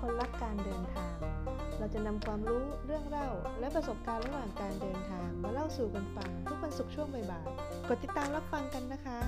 คนรัการเดินทาง เราจะนำความรู้เรื่องเล่า และประสบการณ์ระหว่างการเดินทางมาเล่าสู่กันฟังทุกวันศุกร์ช่วงบ่ายๆกดติดตามรับฟังกันนะคะ